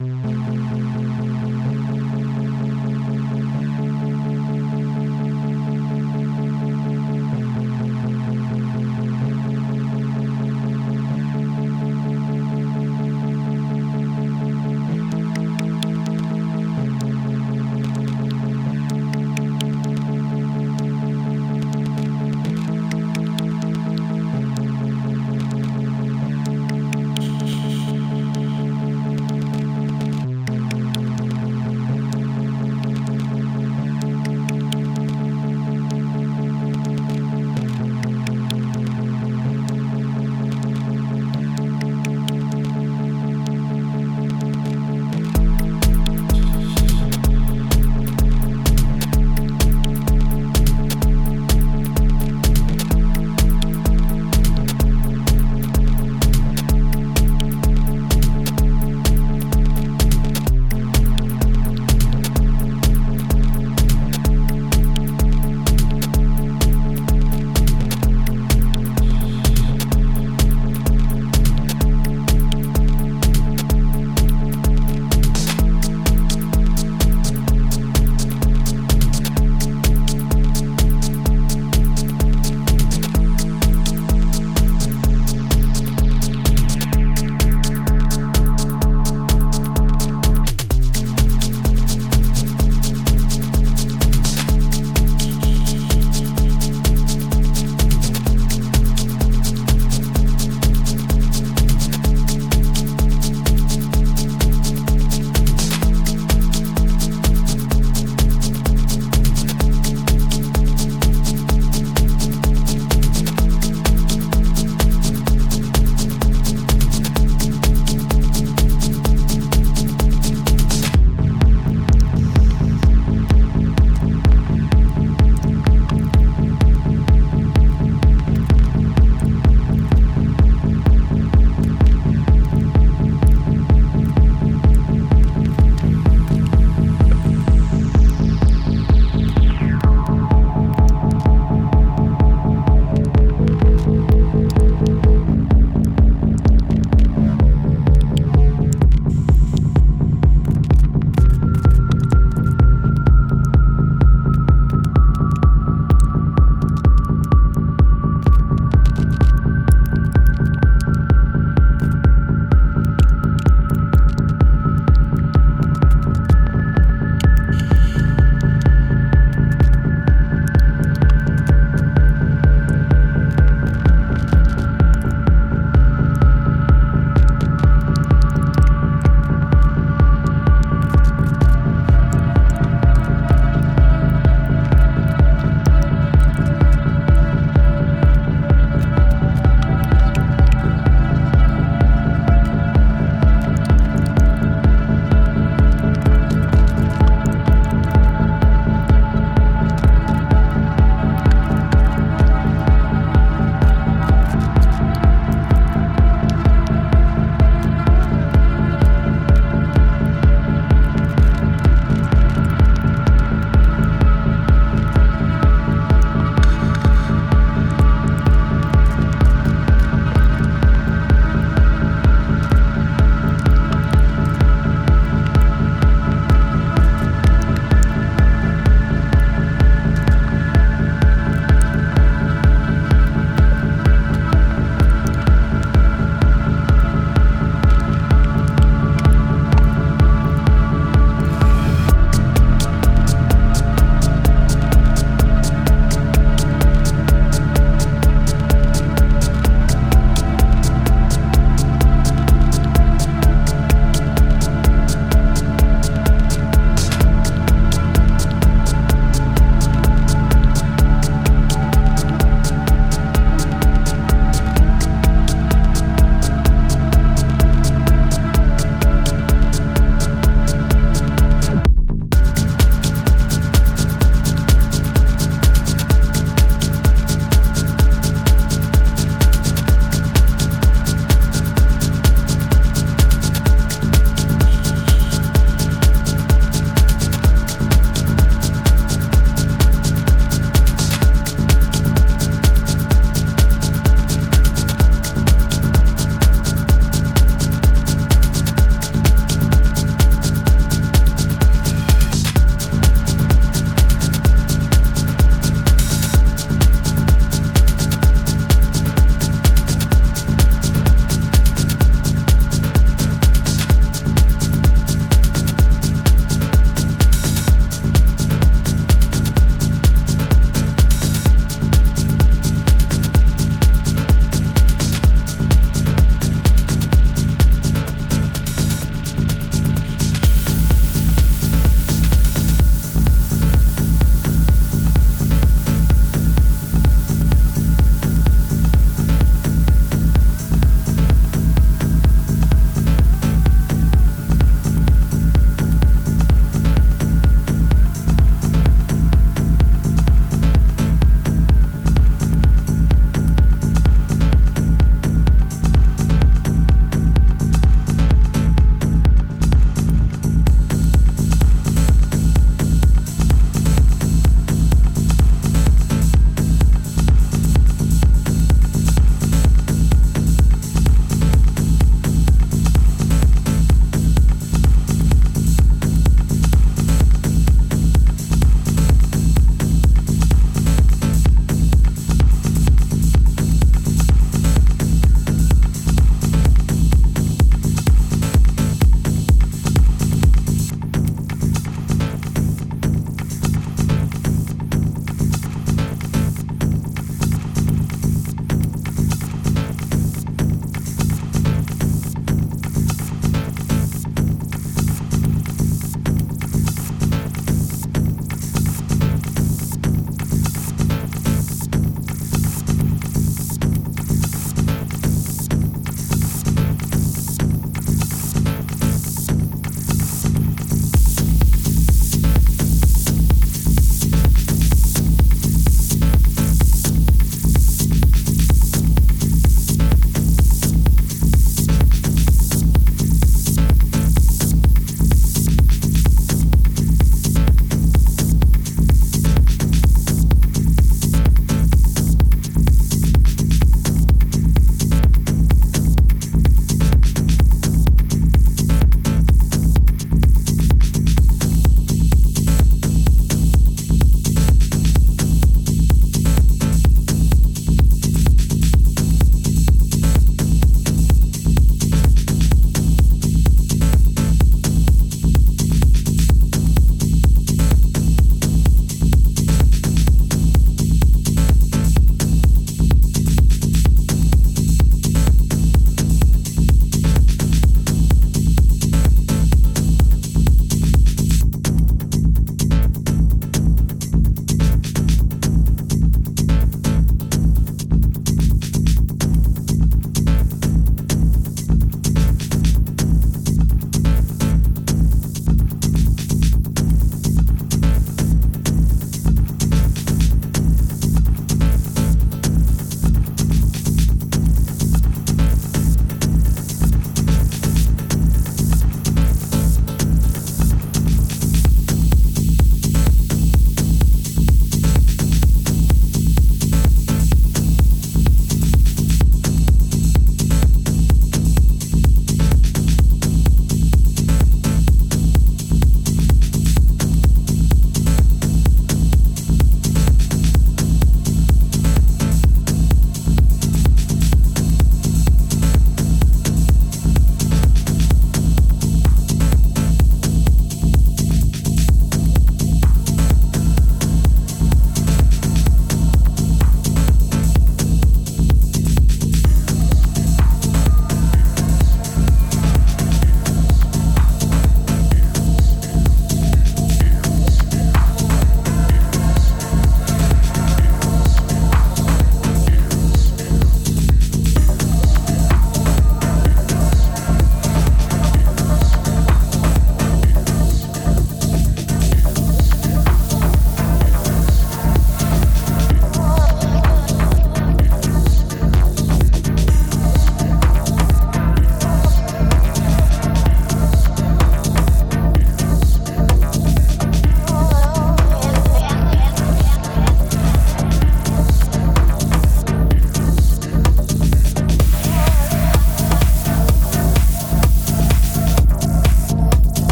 Mm-hmm.